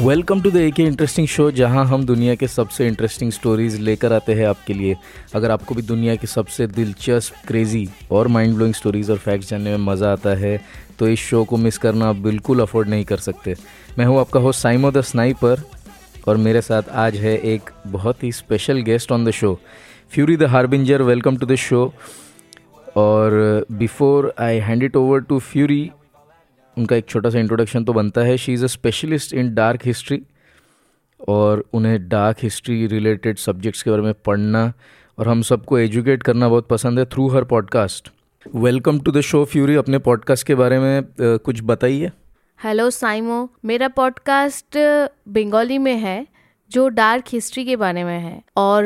Welcome to the A के interesting show जहाँ हम दुनिया के सबसे इंटरेस्टिंग स्टोरीज लेकर आते हैं आपके लिए। अगर आपको भी दुनिया की सबसे दिलचस्प क्रेजी और माइंड ब्लोइंग स्टोरीज और फैक्ट्स जानने में मज़ा आता है तो इस शो को मिस करना आप बिल्कुल अफोर्ड नहीं कर सकते। मैं हूँ आपका होस्ट साइमो द स्नाइपर और मेरे साथ आज है एक बहुत ही special guest on the show Fury the harbinger welcome to the show और before I hand it over to Fury उनका एक छोटा सा इंट्रोडक्शन तो बनता है। She is a specialist in dark history और उन्हें डार्क हिस्ट्री रिलेटेड सब्जेक्ट्स के बारे में पढ़ना और हम सबको एजुकेट करना बहुत पसंद है through her podcast welcome to the show fury अपने पॉडकास्ट के बारे में कुछ बताइए। हेलो साइमो मेरा पॉडकास्ट बंगाली में है। जो डार्क हिस्ट्री के बारे में है। और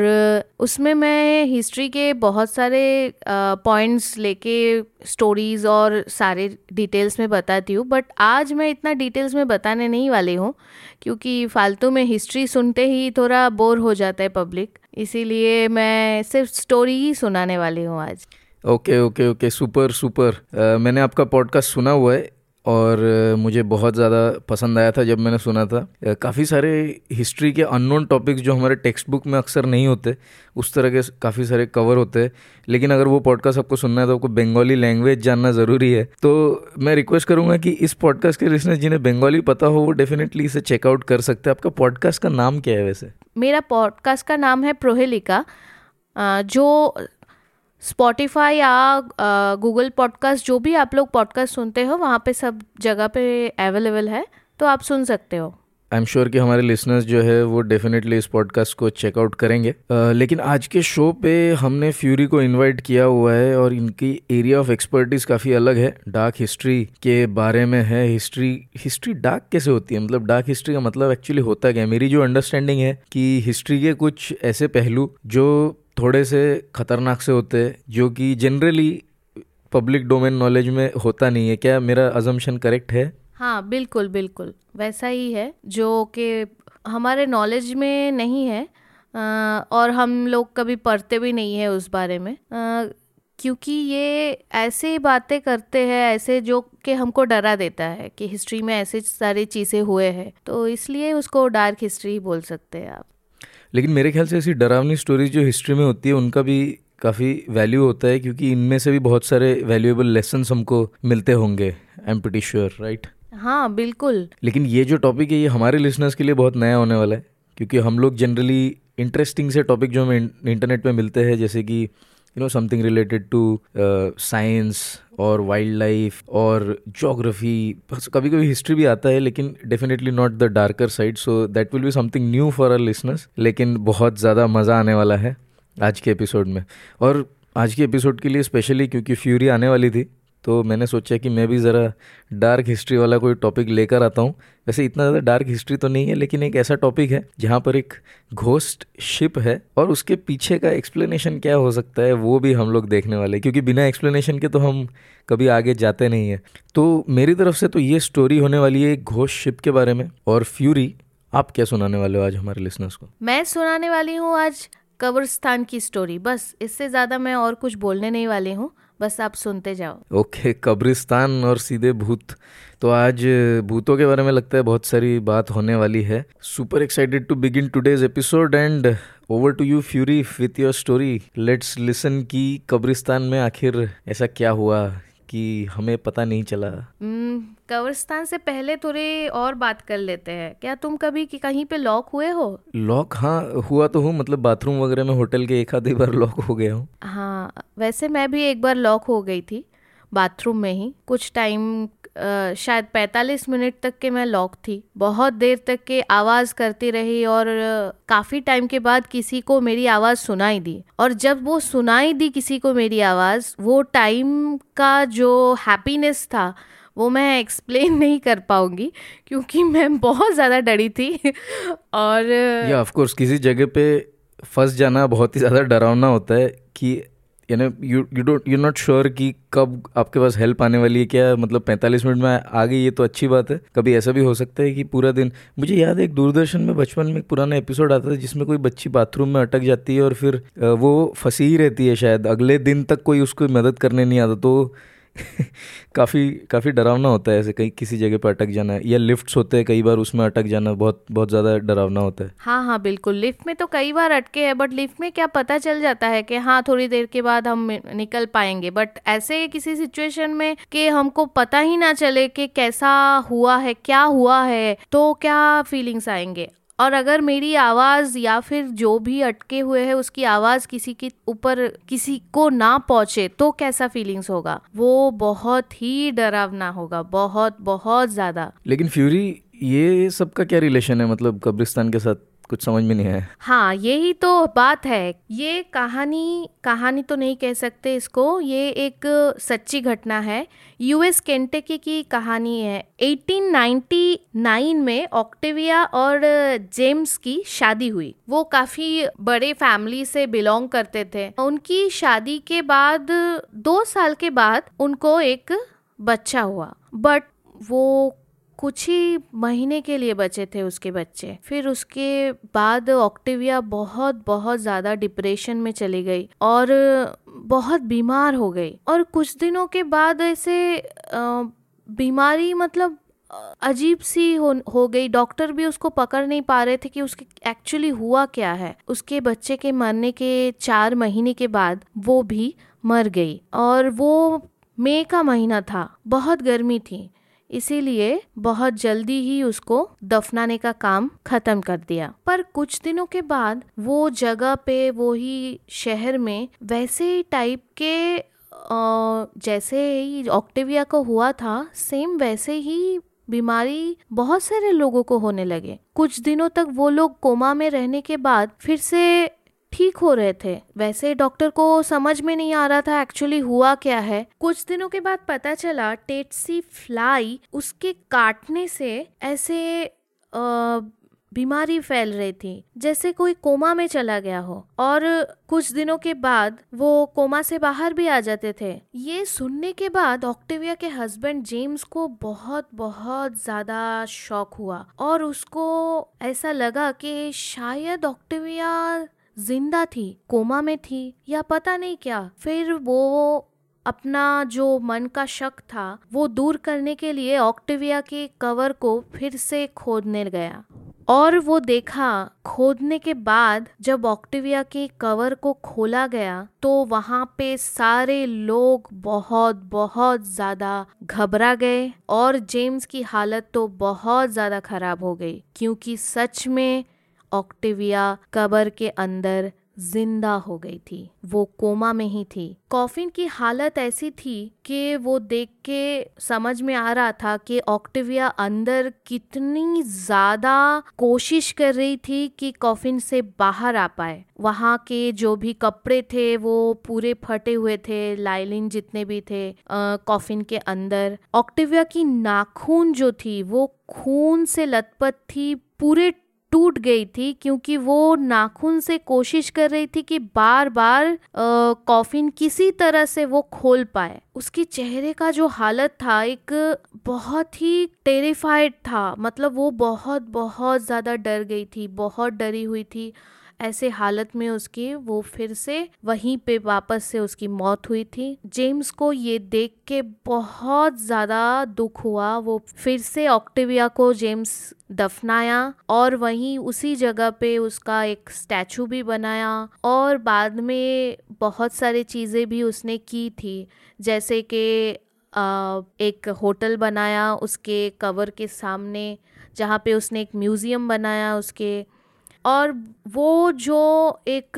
उसमें मैं हिस्ट्री के बहुत सारे पॉइंट्स लेके स्टोरीज और सारे डिटेल्स में बताती हूँ। बट आज मैं इतना डिटेल्स में बताने नहीं वाली हूँ, क्योंकि फालतू में हिस्ट्री सुनते ही थोड़ा बोर हो जाता है पब्लिक इसीलिए मैं सिर्फ़ स्टोरी ही सुनाने वाली हूँ आज। Okay okay okay super super मैंने आपका पॉडकास्ट सुना हुआ है। और मुझे बहुत ज़्यादा पसंद आया था जब मैंने सुना था। काफ़ी सारे हिस्ट्री के अननोन टॉपिक्स जो हमारे टेक्स्ट बुक में अक्सर नहीं होते, उस तरह के काफ़ी सारे कवर होते हैं। लेकिन अगर वो पॉडकास्ट आपको सुनना है तो आपको बंगाली लैंग्वेज जानना ज़रूरी है। तो मैं रिक्वेस्ट करूँगा कि इस पॉडकास्ट के लिसनर जिन्हें बंगाली पता हो, वो डेफिनेटली इसे चेकआउट कर सकते हैं। आपका पॉडकास्ट का नाम क्या है वैसे? मेरा पॉडकास्ट का नाम है प्रोहेलिका। जो स्पॉटिफाई या गूगल पॉडकास्ट जो भी आप लोग पॉडकास्ट सुनते हो वहाँ पे सब जगह पे अवेलेबल है तो आप सुन सकते हो। आई एम श्योर कि हमारे लिसनर्स जो है वो डेफिनेटली इस पॉडकास्ट को चेकआउट करेंगे। uh, लेकिन आज के शो पे हमने फ्यूरी को इनवाइट किया हुआ है और इनकी एरिया ऑफ़ एक्सपर्टीज काफ़ी अलग है। डार्क हिस्ट्री के बारे में है। हिस्ट्री हिस्ट्री डार्क कैसे होती है? मतलब डार्क हिस्ट्री का मतलब एक्चुअली होता क्या मेरी जो अंडरस्टैंडिंग है कि हिस्ट्री के कुछ ऐसे पहलू जो थोड़े से खतरनाक से होते हैं, जो कि जनरली पब्लिक डोमेन नॉलेज में होता नहीं है। क्या मेरा अजम्पशन करेक्ट है? हाँ बिल्कुल बिल्कुल। वैसा ही है, जो कि हमारे नॉलेज में नहीं है और हम लोग कभी पढ़ते भी नहीं है उस बारे में। क्योंकि ये ऐसे बातें करते हैं, ऐसे जो कि हमको डरा देता है कि हिस्ट्री में ऐसे सारी चीज़ें हुए हैं। तो इसलिए उसको डार्क हिस्ट्री बोल सकते हैं आप। लेकिन मेरे ख्याल से ऐसी डरावनी स्टोरीज जो हिस्ट्री में होती है उनका भी काफ़ी वैल्यू होता है क्योंकि इनमें से भी बहुत सारे वैल्यूएबल लेसन हमको मिलते होंगे I am pretty sure right हाँ बिल्कुल। लेकिन ये जो टॉपिक है ये हमारे लिसनर्स के लिए बहुत नया होने वाला है क्योंकि हम लोग जनरली इंटरेस्टिंग से टॉपिक जो हमें इंटरनेट पे मिलते हैं जैसे कि you know something related to science और वाइल्ड लाइफ और जोग्राफी कभी कभी हिस्ट्री भी आता है, लेकिन definitely not the darker side so that will be something new for our listeners लेकिन बहुत ज़्यादा मज़ा आने वाला है आज के एपिसोड में. और आज के एपिसोड के लिए स्पेशली क्योंकि फ्यूरी आने वाली थी तो मैंने सोचा कि मैं भी ज़रा डार्क हिस्ट्री वाला कोई टॉपिक लेकर आता हूँ। वैसे इतना ज़्यादा डार्क हिस्ट्री तो नहीं है, लेकिन एक ऐसा टॉपिक है, जहाँ पर एक घोस्ट शिप है और उसके पीछे का एक्सप्लेनेशन क्या हो सकता है, वो भी हम लोग देखने वाले क्योंकि बिना एक्सप्लेनेशन के तो हम कभी आगे जाते नहीं हैं। तो मेरी तरफ़ से तो ये स्टोरी होने वाली है एक घोस्ट शिप के बारे में। और फ्यूरी आप क्या सुनाने वाले हो आज हमारे लिसनर्स को? मैं सुनाने वाली हूँ आज कब्रस्तान की स्टोरी बस, इससे ज़्यादा मैं और कुछ बोलने नहीं वाली हूँ। बस आप सुनते जाओ। ओके okay, कब्रिस्तान और सीधे भूत। तो आज भूतों के बारे में लगता है बहुत सारी बात होने वाली है। Super excited to begin today's episode and over to you Fury with your story let's listen की कब्रिस्तान में आखिर ऐसा क्या हुआ? कि हमें पता नहीं चला। हम्म, कब्रिस्तान से पहले थोड़े और बात कर लेते हैं। क्या तुम कभी कि कहीं पे लॉक हुए हो? लॉक? हाँ हुआ तो हूँ मतलब बाथरूम वगैरह में होटल के एक आधी बार लॉक हो गया हूँ। हाँ वैसे मैं भी एक बार लॉक हो गई थी बाथरूम में ही कुछ टाइम शायद 45 मिनट तक के मैं लॉक थी। बहुत देर तक के आवाज़ करती रही और काफ़ी टाइम के बाद किसी को मेरी आवाज़ सुनाई दी। और जब वो सुनाई दी किसी को मेरी आवाज़, वो टाइम का जो हैप्पीनेस था, वो मैं एक्सप्लेन नहीं कर पाऊँगी, क्योंकि मैं बहुत ज़्यादा डरी थी। और या ऑफ़ कोर्स किसी जगह पे फंस जाना बहुत ही ज़्यादा डरावना होता है कि you know you you don't you not sure कि कब आपके पास हेल्प आने वाली है क्या? मतलब पैंतालीस मिनट में आ गई, ये तो अच्छी बात है। कभी ऐसा भी हो सकता है कि पूरा दिन, मुझे याद है एक दूरदर्शन में बचपन में एक पुराना एपिसोड आता था जिसमें कोई बच्ची बाथरूम में अटक जाती है और फिर वो फंसी ही रहती है शायद। अगले दिन तक कोई उसको मदद करने नहीं आता तो काफ़ी काफ़ी डरावना होता है ऐसे कहीं किसी जगह पर अटक जाना, या लिफ्ट्स होते हैं कई बार उसमें अटक जाना, बहुत बहुत ज़्यादा डरावना होता है। हाँ हाँ बिल्कुल। लिफ्ट में तो कई बार अटके हैं बट लिफ्ट में क्या पता चल जाता है कि हाँ थोड़ी देर के बाद हम निकल पाएँगे। बट ऐसे किसी सिचुएशन में कि हमको पता ही ना चले कि कैसा हुआ है, क्या हुआ है तो क्या फीलिंग्स आएँगे? और अगर मेरी आवाज़ या फिर जो भी अटके हुए है, उसकी आवाज़ किसी के ऊपर, किसी को ना पहुँचे तो कैसा फीलिंग्स होगा? वो बहुत ही डरावना होगा, बहुत बहुत ज़्यादा। लेकिन फ्यूरी, ये सबका क्या रिलेशन है? मतलब कब्रिस्तान के साथ कुछ समझ में नहीं आया। हाँ यही तो बात है। ये कहानी कहानी तो नहीं कह सकते इसको। ये एक सच्ची घटना है। यूएस केंटेकी की कहानी है। 1899 में ऑक्टेविया और जेम्स की शादी हुई। वो काफ़ी बड़े फैमिली से बिलोंग करते थे। उनकी शादी के बाद, दो साल के बाद उनको एक बच्चा हुआ। बट वो कुछ ही महीने के लिए बचे थे उसके बच्चे। फिर उसके बाद ऑक्टिविया बहुत बहुत ज़्यादा डिप्रेशन में चली गई और बहुत बीमार हो गई। और कुछ दिनों के बाद ऐसे बीमारी मतलब अजीब सी हो हो गई। डॉक्टर भी उसको पकड़ नहीं पा रहे थे कि उसके एक्चुअली हुआ क्या है। उसके बच्चे के मरने के चार महीने के बाद वो भी मर गई और वो मई का महीना था। बहुत गर्मी थी। इसीलिए बहुत जल्दी ही उसको दफनाने का काम खत्म कर दिया। पर कुछ दिनों के बाद वो जगह पे, वो ही शहर में वैसे ही टाइप के जैसे ही ऑक्टेविया को हुआ था सेम वैसे ही बीमारी बहुत सारे लोगों को होने लगे। कुछ दिनों तक वो लोग कोमा में रहने के बाद फिर से ठीक हो रहे थे। वैसे डॉक्टर को समझ में नहीं आ रहा था एक्चुअली हुआ क्या है। कुछ दिनों के बाद पता चला, टेटसी फ्लाई उसके काटने से ऐसे बीमारी फैल रही थी, जैसे कोई कोमा में चला गया हो। और कुछ दिनों के बाद वो कोमा से बाहर भी आ जाते थे। ये सुनने के बाद ऑक्टेविया के हस्बैंड जेम्स को बहुत बहुत ज़्यादा शौक हुआ। और उसको ऐसा लगा कि शायद ऑक्टेविया ज़िंदा थी, कोमा में थी या पता नहीं क्या। फिर वो अपना जो मन का शक था, वो दूर करने के लिए ऑक्टिविया के कवर को फिर से खोदने गया। और वो देखा, खोदने के बाद जब ऑक्टिविया के कवर को खोला गया तो वहाँ पे सारे लोग बहुत बहुत ज़्यादा घबरा गए और जेम्स की हालत तो बहुत ज़्यादा खराब हो गई, क्योंकि सच में ऑक्टिविया कबर के अंदर ज़िंदा हो गई थी। वो कोमा में ही थी। कॉफिन की हालत ऐसी थी कि वो देख के समझ में आ रहा था कि ऑक्टिविया अंदर कितनी ज़्यादा कोशिश कर रही थी कि कॉफिन से बाहर आ पाए। वहाँ के जो भी कपड़े थे, वो पूरे फटे हुए थे, लाइलिन जितने भी थे कॉफिन के अंदर। ऑक्टिविया की नाखून जो थी, वो खून से लथपथ थी, पूरे टूट गई थी क्योंकि वो नाखून से कोशिश कर रही थी कि बार बार कॉफिन किसी तरह से वो खोल पाए। उसके चेहरे का जो हालत था, एक बहुत ही टेरिफाइड था। मतलब वो बहुत बहुत ज़्यादा डर गई थी, बहुत डरी हुई थी। ऐसे हालत में उसकी, वो फिर से वहीं पे वापस से उसकी मौत हुई थी। जेम्स को ये देख के बहुत ज़्यादा दुख हुआ। वो फिर से ऑक्टिविया को जेम्स दफनाया और वहीं उसी जगह पे उसका एक स्टैचू भी बनाया और बाद में बहुत सारी चीज़ें भी उसने की थी। जैसे कि एक होटल बनाया उसके कवर के सामने, जहाँ पे उसने एक म्यूज़ियम बनाया उसके और वो जो एक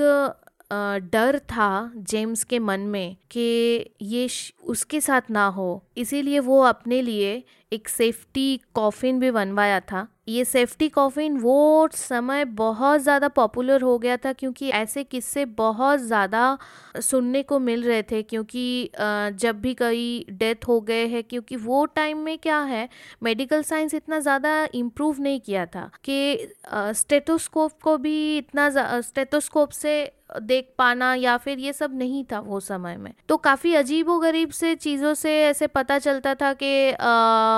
डर था जेम्स के मन में कि ये उसके साथ ना हो, इसीलिए वो अपने लिए एक सेफ्टी कॉफिन भी बनवाया था। ये सेफ्टी कॉफिन वो समय बहुत ज़्यादा पॉपुलर हो गया था क्योंकि ऐसे किस्से बहुत ज़्यादा सुनने को मिल रहे थे क्योंकि जब भी कई डेथ हो गए हैं क्योंकि वो टाइम में क्या है मेडिकल साइंस इतना ज़्यादा इम्प्रूव नहीं किया था कि स्टेटोस्कोप को भी इतना स्टेटोस्कोप से देख पाना या फिर ये सब नहीं था वो समय में। तो काफ़ी अजीब गरीब से चीज़ों से ऐसे पता चलता था कि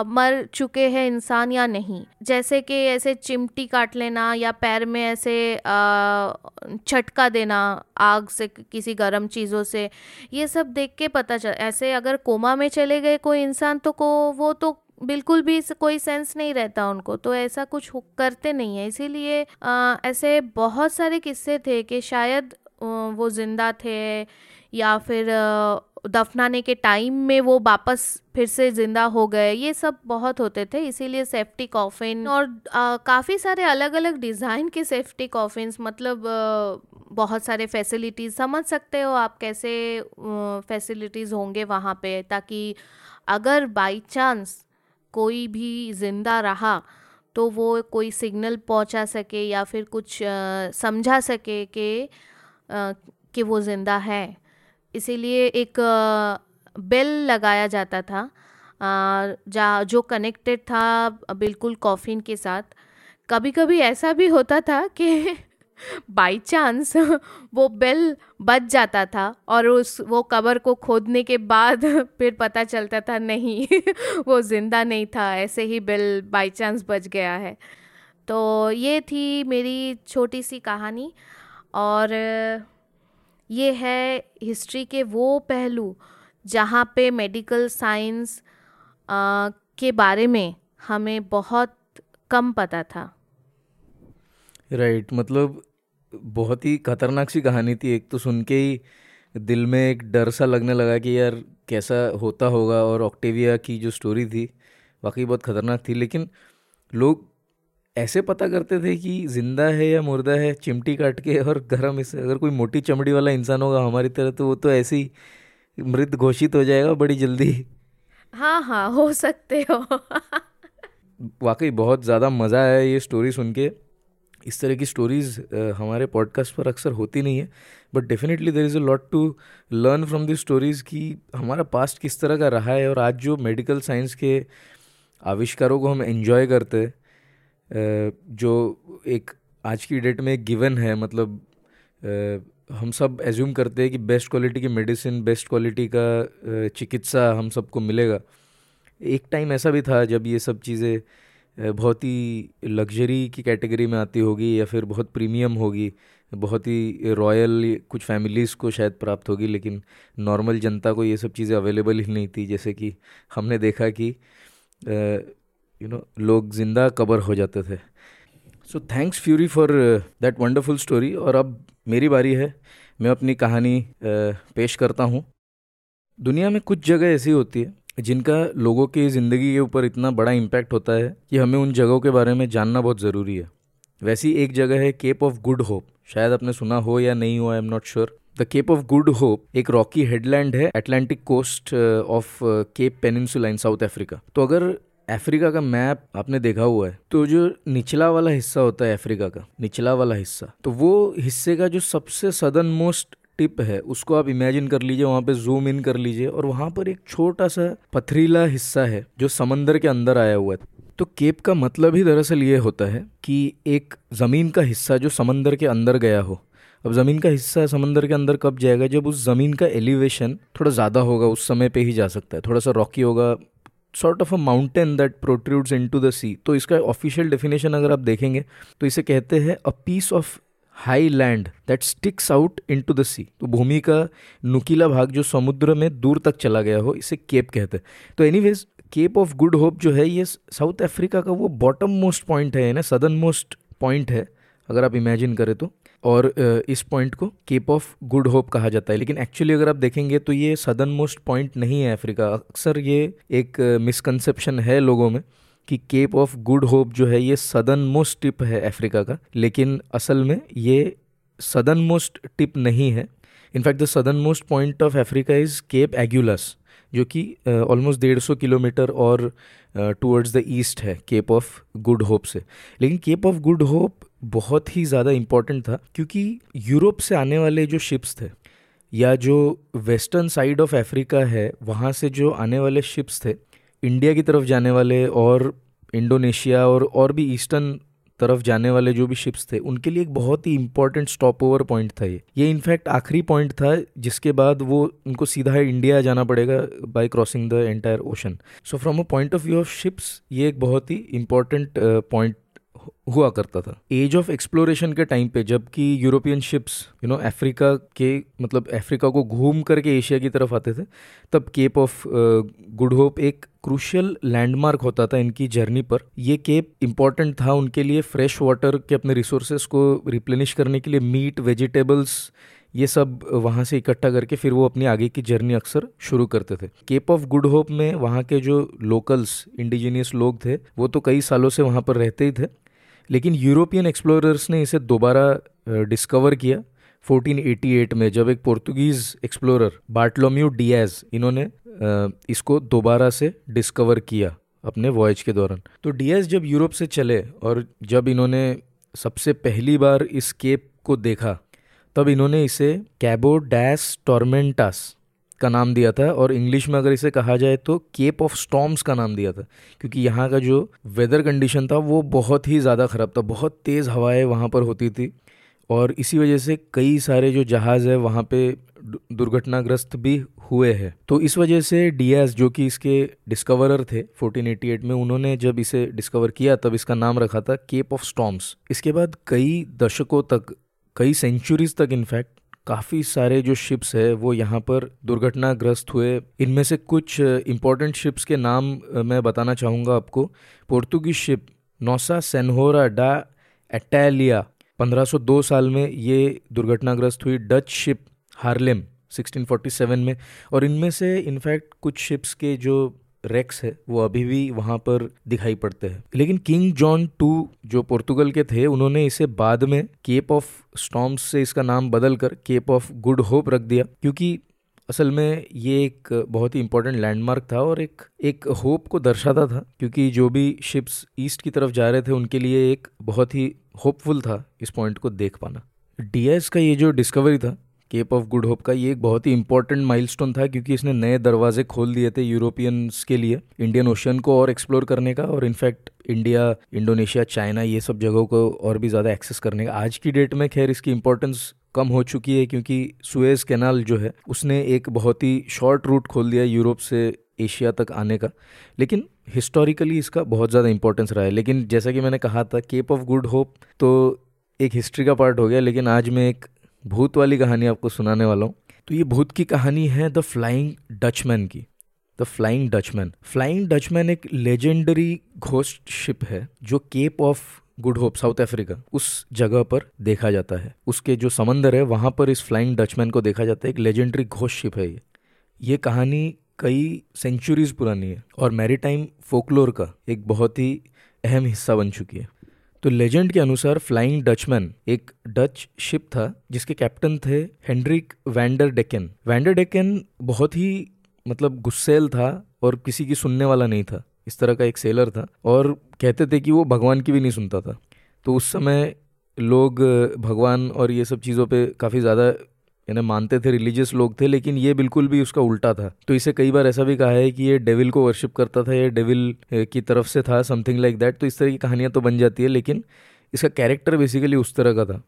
मर चुके हैं इंसान या नहीं। जैसे कि ऐसे चिमटी काट लेना या पैर में ऐसे छटका देना, आग से किसी गर्म चीज़ों से, ये सब देख के पता चल, ऐसे अगर कोमा में चले गए कोई इंसान तो को, वो तो बिल्कुल भी कोई सेंस नहीं रहता उनको तो ऐसा कुछ करते नहीं है। इसीलिए ऐसे बहुत सारे किस्से थे कि शायद वो ज़िंदा थे या फिर दफनाने के टाइम में वो वापस फिर से ज़िंदा हो गए ये सब बहुत होते थे। इसीलिए सेफ्टी कॉफिन और काफ़ी सारे अलग अलग डिज़ाइन के सेफ्टी कॉफिन्स मतलब आ, बहुत सारे फैसिलिटीज़ समझ सकते हो आप कैसे फैसिलिटीज़ होंगे वहाँ पे ताकि अगर बाई चांस कोई भी ज़िंदा रहा तो वो कोई सिग्नल पहुँचा सके या फिर कुछ समझा सके कि कि वो ज़िंदा है। इसीलिए एक बेल लगाया जाता था जा, जो कनेक्टेड था बिल्कुल कॉफ़िन के साथ। कभी कभी ऐसा भी होता था कि बाई चांस वो बेल बच जाता था और उस वो कबर को खोदने के बाद फिर पता चलता था नहीं वो ज़िंदा नहीं था ऐसे ही बेल बाई चांस बच गया है। तो ये थी मेरी छोटी सी कहानी और ये है हिस्ट्री के वो पहलू जहाँ पे मेडिकल साइंस के बारे में हमें बहुत कम पता था। राइट right, मतलब बहुत ही खतरनाक सी कहानी थी। एक तो सुन के ही दिल में एक डर सा लगने लगा कि यार कैसा होता होगा और ऑक्टेविया की जो स्टोरी थी वाकई बहुत खतरनाक थी। लेकिन लोग ऐसे पता करते थे कि ज़िंदा है या मुर्दा है चिमटी काट के और गर्म इसे अगर कोई मोटी चमड़ी वाला इंसान होगा हमारी तरह तो वो तो ऐसे ही मृत घोषित हो जाएगा बड़ी जल्दी। हाँ हाँ हो सकते हो। वाकई बहुत ज़्यादा मज़ा आया ये स्टोरी सुन के। इस तरह की स्टोरीज़ हमारे पॉडकास्ट पर अक्सर होती नहीं है but definitely there is a lot to learn from this stories कि हमारा पास्ट किस तरह का रहा है और आज जो मेडिकल साइंस के आविष्कारों को हम एंजॉय करते हैं जो एक आज की डेट में गिवन है मतलब हम सब एज्यूम करते हैं कि बेस्ट क्वालिटी की मेडिसिन बेस्ट क्वालिटी का चिकित्सा हम सबको मिलेगा। एक टाइम ऐसा भी था जब ये सब चीज़ें बहुत ही लग्जरी की कैटेगरी में आती होगी या फिर बहुत प्रीमियम होगी। बहुत ही रॉयल कुछ फैमिलीज़ को शायद प्राप्त होगी, लेकिन नॉर्मल जनता को ये सब चीज़ें अवेलेबल ही नहीं थी। जैसे कि हमने देखा कि यू नो लोग ज़िंदा कबर हो जाते थे। So thanks Fury for that wonderful story और अब मेरी बारी है। मैं अपनी कहानी पेश करता हूँ। दुनिया में कुछ जगह ऐसी होती है जिनका लोगों की ज़िंदगी के ऊपर इतना बड़ा इम्पैक्ट होता है कि हमें उन जगहों के बारे में जानना बहुत ज़रूरी है। वैसी एक जगह है केप ऑफ़ गुड होप शायद आपने सुना हो या नहीं हो I am not sure the Cape of Good Hope एक रॉकी हेडलैंड है Atlantic coast of Cape Peninsula in South Africa तो अगर अफ्रीका का मैप आपने देखा हुआ है तो जो निचला वाला हिस्सा होता है अफ्रीका का, निचला वाला हिस्सा तो वो हिस्से का जो सबसे सदन मोस्ट टिप है, उसको आप इमेजिन कर लीजिए, वहाँ पे जूम इन कर लीजिए और वहाँ पर एक छोटा सा पथरीला हिस्सा है जो समंदर के अंदर आया हुआ है। तो केप का मतलब ही दरअसल ये होता है कि एक ज़मीन का हिस्सा जो समंदर के अंदर गया हो। अब ज़मीन का हिस्सा समंदर के अंदर कब जाएगा? जब उस ज़मीन का एलिवेशन थोड़ा ज़्यादा होगा, उस समय पे ही जा सकता है। थोड़ा सा रॉकी होगा sort of a mountain that protrudes into the sea तो इसका ऑफिशियल डेफिनेशन अगर आप देखेंगे तो इसे कहते हैं a piece of high land that sticks out into the sea तो भूमि का नुकीला भाग जो समुद्र में दूर तक चला गया हो, इसे केप कहते हैं। तो anyways Cape of Good Hope जो है, ये साउथ अफ्रीका का वो बॉटम मोस्ट पॉइंट है ना सदर्न मोस्ट पॉइंट है, अगर आप इमेजिन करें तो। और इस पॉइंट को केप ऑफ़ गुड होप कहा जाता है। लेकिन एक्चुअली अगर आप देखेंगे तो ये सदर्न मोस्ट पॉइंट नहीं है अफ्रीका अक्सर ये एक मिसकंसेप्शन है लोगों में। कि केप ऑफ़ गुड होप जो है ये सदन मोस्ट टिप है अफ्रीका का, लेकिन असल में ये सदर्न मोस्ट टिप नहीं है। In fact the southernmost point of Africa is Cape Agulhas जो कि ऑलमोस्ट डेढ़ सौ किलोमीटर और टूवर्ड्स द ईस्ट है केप ऑफ़ गुड होप से। लेकिन केप ऑफ़ गुड होप बहुत ही ज़्यादा इंपॉर्टेंट था, क्योंकि यूरोप से आने वाले जो शिप्स थे, या जो वेस्टर्न साइड ऑफ़ अफ्रीका है, वहाँ से जो आने वाले शिप्स थे इंडिया की तरफ़ जाने वाले और इंडोनेशिया और और भी ईस्टर्न तरफ़ जाने वाले जो भी शिप्स थे, उनके लिए एक बहुत ही इंपॉर्टेंट स्टॉप ओवर पॉइंट था ये। ये इनफैक्ट आखिरी पॉइंट था, जिसके बाद वो उनको सीधा इंडिया जाना पड़ेगा by crossing the entire ocean so from a point of view of ships ये एक बहुत ही इंपॉर्टेंट पॉइंट हुआ करता था। एज ऑफ़ एक्सप्लोरेशन के टाइम पे जबकि European ships you know Africa के मतलब अफ्रीका को घूम करके एशिया की तरफ़ आते थे, तब केप ऑफ़ गुड होप एक क्रूशियल लैंडमार्क होता था इनकी जर्नी पर। ये केप इंपॉर्टेंट था उनके लिए फ्रेश वाटर के अपने रिसोर्सेस को रिप्लेनिश करने के लिए मीट वेजिटेबल्स ये सब वहाँ से इकट्ठा करके फिर वो अपनी आगे की जर्नी अक्सर शुरू करते थे। केप ऑफ़ गुड होप में वहाँ के जो लोकल्स इंडिजीनियस लोग थे, वो तो कई सालों से वहाँ पर रहते ही थे। लेकिन यूरोपियन एक्सप्लोरर्स ने इसे दोबारा डिस्कवर किया 1488 में, जब एक पुर्तगीज़ एक्सप्लोरर बार्टलोम्यू डियाज इन्होंने इसको दोबारा से डिस्कवर किया अपने वॉयज के दौरान। तो डियाज जब यूरोप से चले और जब इन्होंने सबसे पहली बार इस केप को देखा तब इन्होंने इसे कैबो डैस टॉर्मेंटास का नाम दिया था, और इंग्लिश में अगर इसे कहा जाए तो केप ऑफ़ स्टॉम्स का नाम दिया था, क्योंकि यहाँ का जो वेदर कंडीशन था वो बहुत ही ज़्यादा ख़राब था, बहुत तेज़ हवाएँ वहाँ पर होती थी, और इसी वजह से कई सारे जो जहाज़ है वहाँ पे दुर्घटनाग्रस्त भी हुए हैं। तो इस वजह से डीएस जो कि इसके डिस्कवरर थे 1488 में उन्होंने जब इसे डिस्कवर किया, तब इसका नाम रखा था केप ऑफ़ स्टॉम्स इसके बाद कई दशकों तक कई सेंचुरीज तक इनफैक्ट काफ़ी सारे जो शिप्स है, वो यहाँ पर दुर्घटनाग्रस्त हुए। इनमें से कुछ इम्पोर्टेंट शिप्स के नाम मैं बताना चाहूँगा आपको। पोर्तुगीज शिप नौसा सेनहोरा डा एटैलिया 1502 साल में ये दुर्घटनाग्रस्त हुई। डच शिप हार्लेम 1647 में। और इनमें से इनफैक्ट कुछ शिप्स के जो रेक्स है, वो अभी भी वहाँ पर दिखाई पड़ते हैं। लेकिन किंग जॉन टू जो पुर्तगाल के थे, उन्होंने इसे बाद में केप ऑफ़ स्टॉम्स से इसका नाम बदल कर केप ऑफ़ गुड होप रख दिया, क्योंकि असल में ये एक बहुत ही इंपॉर्टेंट लैंडमार्क था और एक एक होप को दर्शाता था, क्योंकि जो भी शिप्स ईस्ट की तरफ़ जा रहे थे, उनके लिए एक बहुत ही होपफुल था इस पॉइंट को देख पाना। डीएस का ये जो डिस्कवरी था केप ऑफ़ गुड होप का ये एक बहुत ही इंपॉर्टेंट माइलस्टोन था क्योंकि इसने नए दरवाजे खोल दिए थे यूरोपियंस के लिए इंडियन ओशन को और एक्सप्लोर करने का और इनफैक्ट इंडिया इंडोनेशिया चाइना ये सब जगहों को और भी ज़्यादा एक्सेस करने का। आज की डेट में खैर इसकी इंपॉर्टेंस कम हो चुकी है क्योंकि सुएज कैनाल जो है, उसने एक बहुत ही शॉर्ट रूट खोल दिया यूरोप से एशिया तक आने का। लेकिन हिस्टोरिकली इसका बहुत ज़्यादा इंपॉर्टेंस रहा है। लेकिन जैसा कि मैंने कहा था केप ऑफ़ गुड होप तो एक हिस्ट्री का पार्ट हो गया, लेकिन आज मैं एक भूत वाली कहानी आपको सुनाने वाला हूँ। तो ये भूत की कहानी है द फ्लाइंग डचमैन की। The Flying Dutchman. Flying Dutchman एक लेजेंडरी घोस्ट शिप है, जो Cape of Good Hope, South Africa, उस जगह पर देखा जाता है। उसके जो समंदर है, वहाँ पर इस फ्लाइंग डचमैन को देखा जाता है। एक लेजेंडरी घोस्ट शिप है ये। ये कहानी कई सेंचुरीज पुरानी है और मैरीटाइम फोकलोर का एक बहुत ही अहम हिस्सा बन चुकी है। तो लेजेंड के अनुसार फ्लाइंग डचमैन एक डच शिप था, जिसके कैप्टन थे Hendrik Vander Decken Vander Decken बहुत ही मतलब गुस्सेल था और किसी की सुनने वाला नहीं था। इस तरह का एक सेलर था और कहते थे कि वो भगवान की भी नहीं सुनता था। तो उस समय लोग, भगवान और ये सब चीज़ों पे काफ़ी ज़्यादा यानी मानते थे रिलीजियस लोग थे, लेकिन ये बिल्कुल भी उसका उल्टा था। तो इसे कई बार ऐसा भी कहा है कि ये डेविल को वर्शिप करता था, ये डेविल की तरफ़ से था समथिंग लाइक दैट तो इस तरह की कहानियाँ तो बन जाती है, लेकिन इसका कैरेक्टर बेसिकली उस तरह का था।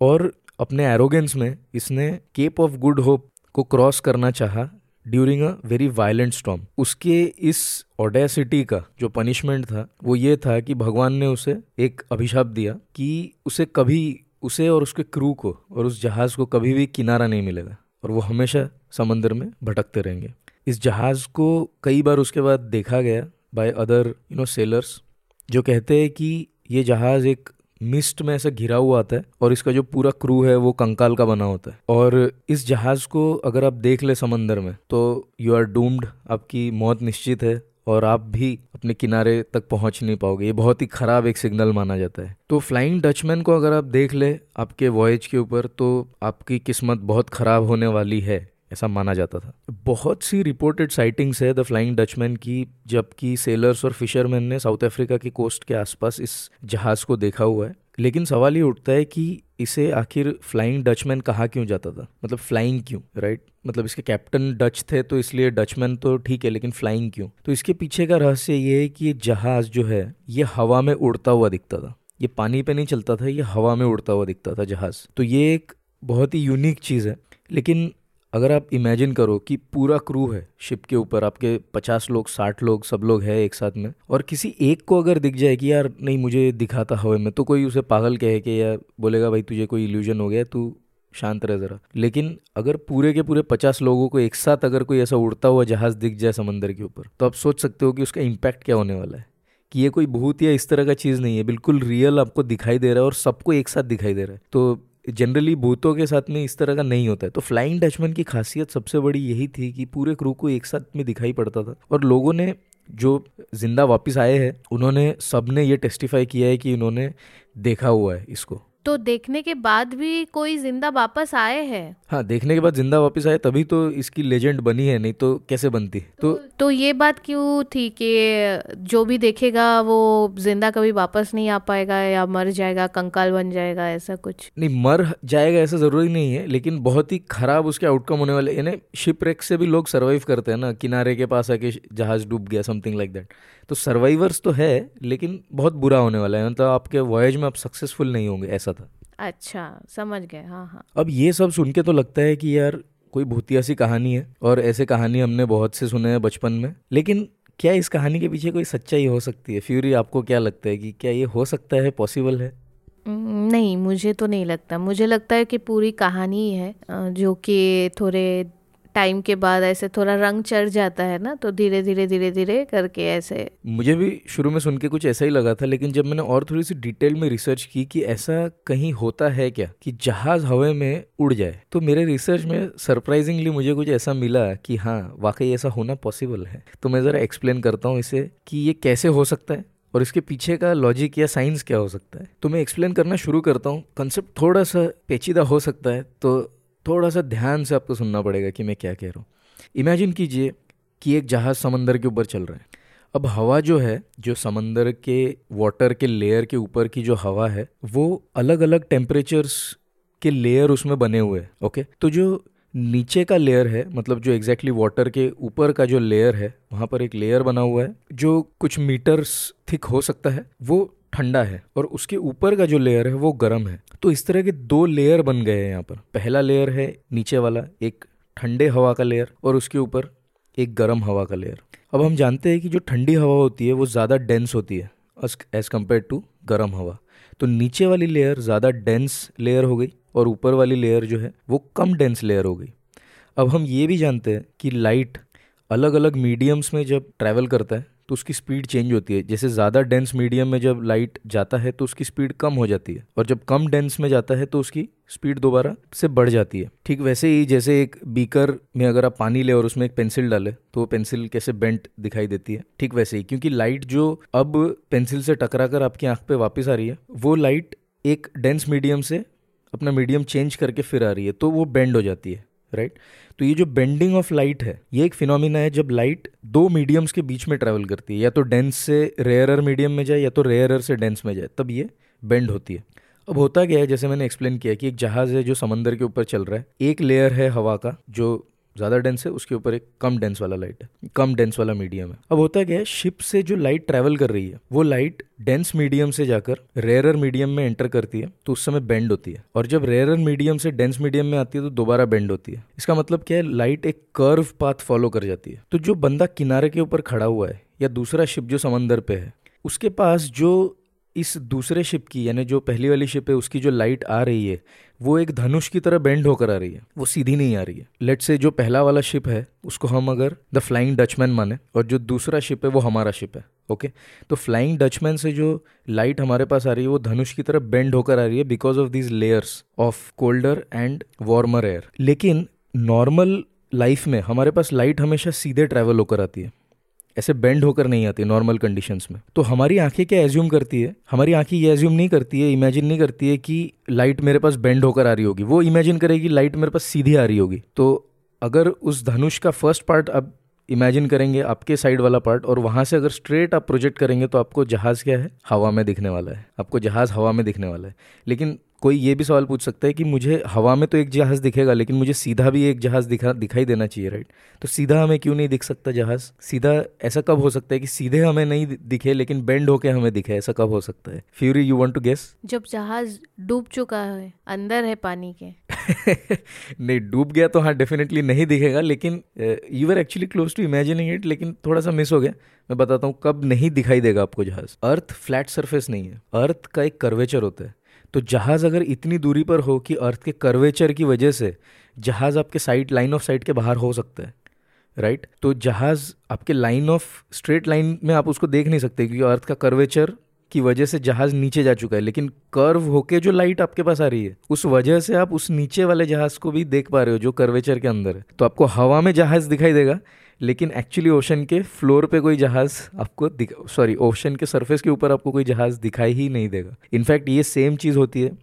और अपने एरोगेंस में इसने केप ऑफ़ गुड होप को क्रॉस करना चाहा during a very violent storm उसके इस ऑडेसिटी का जो पनिशमेंट था, वो ये था कि भगवान ने उसे एक अभिशाप दिया कि उसे कभी उसे और उसके क्रू को और उस जहाज़ को कभी भी किनारा नहीं मिलेगा और वो हमेशा समंदर में भटकते रहेंगे। इस जहाज़ को कई बार उसके बाद देखा गया by other you know sailors जो कहते हैं कि ये जहाज़ एक मिस्ट में ऐसा घिरा हुआ आता है और इसका जो पूरा क्रू है वो कंकाल का बना होता है। और इस जहाज़ को अगर आप देख ले समंदर में तो यू आर डूम्ड आपकी मौत निश्चित है। और आप भी अपने किनारे तक पहुँच नहीं पाओगे। ये बहुत ही ख़राब एक सिग्नल माना जाता है। तो फ्लाइंग डचमैन को अगर आप देख ले आपके वॉयज के ऊपर तो आपकी किस्मत बहुत ख़राब होने वाली है, ऐसा माना जाता था। बहुत सी रिपोर्टेड साइटिंग्स है द फ्लाइंग डचमैन की, जबकि सेलर्स और फिशरमैन ने साउथ अफ्रीका की कोस्ट के आसपास इस जहाज़ को देखा हुआ है। लेकिन सवाल ये उठता है कि इसे आखिर फ्लाइंग डचमैन कहा क्यों जाता था? मतलब फ्लाइंग क्यों राइट मतलब इसके कैप्टन डच थे तो इसलिए डचमैन तो ठीक है, लेकिन फ्लाइंग क्यों? तो इसके पीछे का रहस्य ये है कि ये जहाज़ जो है, ये हवा में उड़ता हुआ दिखता था। ये पानी पे नहीं चलता था, ये हवा में उड़ता हुआ दिखता था जहाज़। तो ये एक बहुत ही यूनिक चीज़ है। लेकिन अगर आप इमेजिन करो कि पूरा क्रू है शिप के ऊपर, आपके पचास लोग, साठ लोग, सब लोग हैं एक साथ में, और किसी एक को अगर दिख जाए कि यार, नहीं, मुझे दिखाता हवा में तो कोई उसे पागल कहे कि यार, बोलेगा, भाई, तुझे कोई इल्यूजन हो गया, तू शांत रह ज़रा। लेकिन अगर पूरे के पूरे पचास लोगों को एक साथ अगर कोई ऐसा उड़ता हुआ जहाज़ दिख जाए समंदर के ऊपर तो आप सोच सकते हो कि उसका इम्पैक्ट क्या होने वाला है। कि ये कोई भूत या इस तरह का चीज़ नहीं है, बिल्कुल रियल आपको दिखाई दे रहा है और सबको एक साथ दिखाई दे रहा है। तो जनरली भूतों के साथ में इस तरह का नहीं होता है। तो फ्लाइंग डचमैन की खासियत सबसे बड़ी यही थी कि पूरे क्रू को एक साथ में दिखाई पड़ता था। और लोगों ने जो ज़िंदा वापस आए हैं, उन्होंने सबने ये टेस्टिफाई किया है कि उन्होंने देखा हुआ है इसको। तो देखने के बाद भी कोई ज़िंदा वापस आए हैं? हाँ देखने के बाद ज़िंदा वापस आए तभी तो इसकी लेजेंड बनी है नहीं तो कैसे बनती? तो तो, तो ये बात क्यों थी कि जो भी देखेगा वो ज़िंदा कभी वापस नहीं आ पाएगा या मर जाएगा कंकाल बन जाएगा ऐसा कुछ? नहीं मर जाएगा ऐसा ज़रूरी नहीं है लेकिन बहुत ही खराब उसके आउटकम होने वाले यानी शिप रेक से भी लोग सर्वाइव करते हैं ना किनारे के पास आके जहाज़ डूब गया समथिंग लाइक दैट तो सर्वाइवर्स तो है लेकिन बहुत बुरा होने वाला है मतलब आपके वॉयज में आप सक्सेसफुल नहीं होंगे ऐसा अच्छा समझ गए हाँ हाँ। अब ये सब सुन के तो लगता है कि यार कोई भूतिया सी कहानी है और ऐसे कहानी हमने बहुत से सुने हैं बचपन में। लेकिन क्या इस कहानी के पीछे कोई सच्चाई हो सकती है? फ्यूरी आपको क्या लगता है कि क्या ये हो सकता है? पॉसिबल है? नहीं मुझे तो नहीं लगता। मुझे लगता है कि पूरी कहानी है जो कि थोड़े टाइम के बाद ऐसे थोड़ा रंग चढ़ जाता है ना तो धीरे धीरे धीरे धीरे करके ऐसे। मुझे भी शुरू में सुन के कुछ ऐसा ही लगा था, लेकिन जब मैंने और थोड़ी सी डिटेल में रिसर्च की कि ऐसा कहीं होता है क्या, कि जहाज़ हवा में उड़ जाए तो मेरे रिसर्च में सरप्राइजिंगली मुझे कुछ ऐसा मिला कि हाँ वाकई ऐसा होना पॉसिबल है। तो मैं ज़रा एक्सप्लेन करता हूँ इसे कि ये कैसे हो सकता है और इसके पीछे का लॉजिक या साइंस क्या हो सकता है। तो मैं एक्सप्लेन करना शुरू करता हूँ। कंसेप्ट थोड़ा सा पेचीदा हो सकता है तो थोड़ा सा ध्यान से आपको सुनना पड़ेगा कि मैं क्या कह रहा हूँ। इमेजिन कीजिए कि एक जहाज़ समंदर के ऊपर चल रहा है। अब हवा जो है, जो समंदर के वाटर के लेयर के ऊपर की जो हवा है, वो अलग अलग टेम्परेचर्स के लेयर उसमें बने हुए हैं ओके तो जो नीचे का लेयर है मतलब जो एग्जैक्टली exactly वाटर के ऊपर का जो लेयर है, वहाँ पर एक लेयर बना हुआ है, जो कुछ मीटर्स थिक हो सकता है, वो ठंडा है और उसके ऊपर का जो लेयर है वो गर्म है। तो इस तरह के दो लेयर बन गए हैं यहाँ पर। पहला लेयर है नीचे वाला, एक ठंडे हवा का लेयर और उसके ऊपर एक गर्म हवा का लेयर अब हम जानते हैं कि जो ठंडी हवा होती है वो ज़्यादा डेंस होती है एज़ कंपेयर टू गर्म हवा। तो नीचे वाली लेयर ज़्यादा डेंस लेयर हो गई और ऊपर वाली लेयर जो है वो कम डेंस लेयर हो गई। अब हम ये भी जानते हैं कि लाइट अलग अलग मीडियम्स में जब ट्रैवल करता है तो उसकी स्पीड चेंज होती है। जैसे ज़्यादा डेंस मीडियम में जब लाइट जाता है तो उसकी स्पीड कम हो जाती है। और जब कम डेंस में जाता है तो उसकी स्पीड दोबारा से बढ़ जाती है। ठीक वैसे ही जैसे एक बीकर में अगर आप पानी ले और उसमें एक पेंसिल डाले तो वो पेंसिल कैसे बेंट दिखाई देती है। ठीक वैसे ही, क्योंकि लाइट जो अब पेंसिल से टकरा कर आपकी आँख पे वापस आ रही है, वो लाइट एक डेंस मीडियम से अपना मीडियम चेंज करके फिर आ रही है तो वो बेंड हो जाती है राइट तो ये जो बेंडिंग ऑफ़ लाइट है, ये एक फिनोमिना है जब लाइट दो मीडियम्स के बीच में ट्रेवल करती है, या तो डेंस से रेयरर मीडियम में जाए, या तो रेयरर से डेंस में जाए, तब ये बेंड होती है। अब होता क्या है, जैसे मैंने एक्सप्लेन किया कि एक जहाज़ है जो समंदर के ऊपर चल रहा है, एक लेयर है हवा का, जो ज़्यादा डेंस है, उसके ऊपर एक कम डेंस वाला लाइट है, कम डेंस वाला मीडियम है। अब होता क्या है शिप से जो लाइट ट्रैवल कर रही है, वो लाइट डेंस मीडियम से जाकर रेयरर मीडियम में एंटर करती है तो उस समय बेंड होती है। और जब रेयरर मीडियम से डेंस मीडियम में आती है तो दोबारा बेंड होती है। इसका मतलब क्या है लाइट एक कर्व पाथ फॉलो कर जाती है। तो जो बंदा किनारे के ऊपर खड़ा हुआ है, या दूसरा शिप जो समंदर पे है, उसके पास जो इस दूसरे शिप की, यानी जो पहली वाली शिप है, उसकी जो लाइट आ रही है, वो एक धनुष की तरह बेंड होकर आ रही है। वो सीधी नहीं आ रही है। लेट से जो पहला वाला शिप है, उसको हम अगर द फ्लाइंग डचमैन माने, और जो दूसरा शिप है, वो हमारा शिप है ओके तो फ्लाइंग डचमैन से जो लाइट हमारे पास आ रही है, वो धनुष की तरह बेंड होकर आ रही है because of these layers of colder and warmer air लेकिन नॉर्मल लाइफ में हमारे पास लाइट हमेशा सीधे ट्रैवल होकर आती है। ऐसे बेंड होकर नहीं आती नॉर्मल कंडीशंस में। तो हमारी आँखें क्या एज्यूम करती है? हमारी आँखें ये एज्यूम नहीं करती है इमेजिन नहीं करती है कि लाइट मेरे पास बेंड होकर आ रही होगी। वो इमेजिन करेगी लाइट मेरे पास सीधी आ रही होगी। तो अगर उस धनुष का फ़र्स्ट पार्ट अब इमेजिन करेंगे, आपके साइड वाला पार्ट और वहाँ से अगर स्ट्रेट आप प्रोजेक्ट करेंगे तो आपको जहाज़ क्या है? हवा में दिखने वाला है। आपको जहाज़ हवा में दिखने वाला है। लेकिन कोई ये भी सवाल पूछ सकता है कि मुझे हवा में तो एक जहाज़ दिखेगा लेकिन मुझे सीधा भी एक जहाज़ दिखा दिखाई देना चाहिए राइट तो सीधा हमें क्यों नहीं दिख सकता जहाज़? सीधा ऐसा कब हो सकता है कि सीधे हमें नहीं दिखे लेकिन बेंड होके हमें दिखे ऐसा कब हो सकता है? Fury you want to guess जब जहाज़ डूब चुका है अंदर है पानी के। नहीं डूब गया तो हाँ डेफिनेटली नहीं दिखेगा लेकिन you are actually close to imagining it लेकिन थोड़ा सा मिस हो गया। मैं बताता हूँ कब नहीं दिखाई देगा आपको जहाज़? अर्थ फ्लैट सरफेस नहीं है। अर्थ का एक कर्वेचर होता है। तो जहाज़ अगर इतनी दूरी पर हो कि अर्थ के कर्वेचर की वजह से जहाज़ आपके साइड लाइन ऑफ़ साइड के बाहर हो सकता है राइट right? तो जहाज़ आपके लाइन ऑफ़ स्ट्रेट लाइन में आप उसको देख नहीं सकते क्योंकि अर्थ का कर्वेचर की वजह से जहाज़ नीचे जा चुका है, लेकिन कर्व होके जो लाइट आपके पास आ रही है, उस वजह से आप उस नीचे वाले जहाज़ को भी देख पा रहे हो जो कर्वेचर के अंदर है तो आपको हवा में जहाज़ दिखाई देगा लेकिन एक्चुअली ओशन के फ्लोर पे कोई जहाज़ आपको सॉरी ओशन के सरफेस के ऊपर आपको कोई जहाज़ दिखाई ही नहीं देगा। इनफैक्ट ये सेम चीज़ होती है